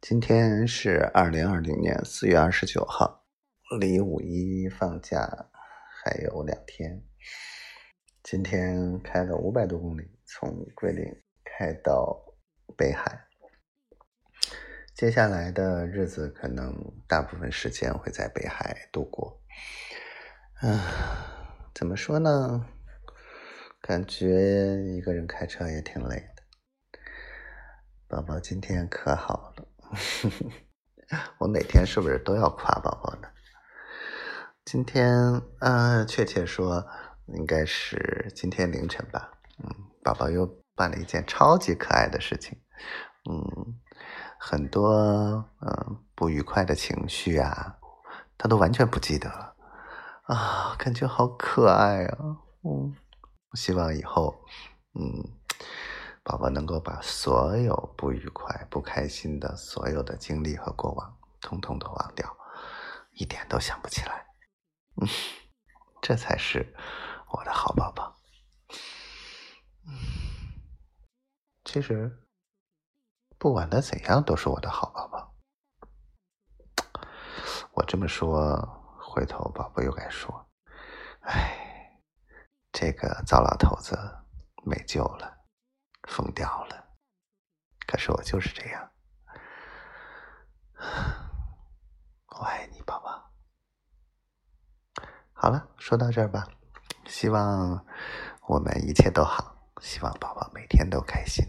今天是二零二零年四月二十九号，离五一放假还有两天。今天开了五百多公里，从桂林开到北海。接下来的日子可能大部分时间会在北海度过。嗯，怎么说呢？感觉一个人开车也挺累的。宝宝今天可好了，我每天是不是都要夸宝宝呢？今天，呃，确切说应该是今天凌晨吧。嗯，宝宝又办了一件超级可爱的事情。嗯，很多嗯不愉快的情绪啊，他都完全不记得了啊，感觉好可爱啊。嗯，希望以后，嗯。宝宝能够把所有不愉快、不开心的所有的经历和过往，通通都忘掉，一点都想不起来。嗯，这才是我的好宝宝。嗯，其实不管他怎样，都是我的好宝宝。我这么说，回头宝宝又该说：“哎，这个糟老头子没救了。”疯掉了，可是我就是这样，我爱你，宝宝。好了，说到这儿吧，希望我们一切都好，希望宝宝每天都开心。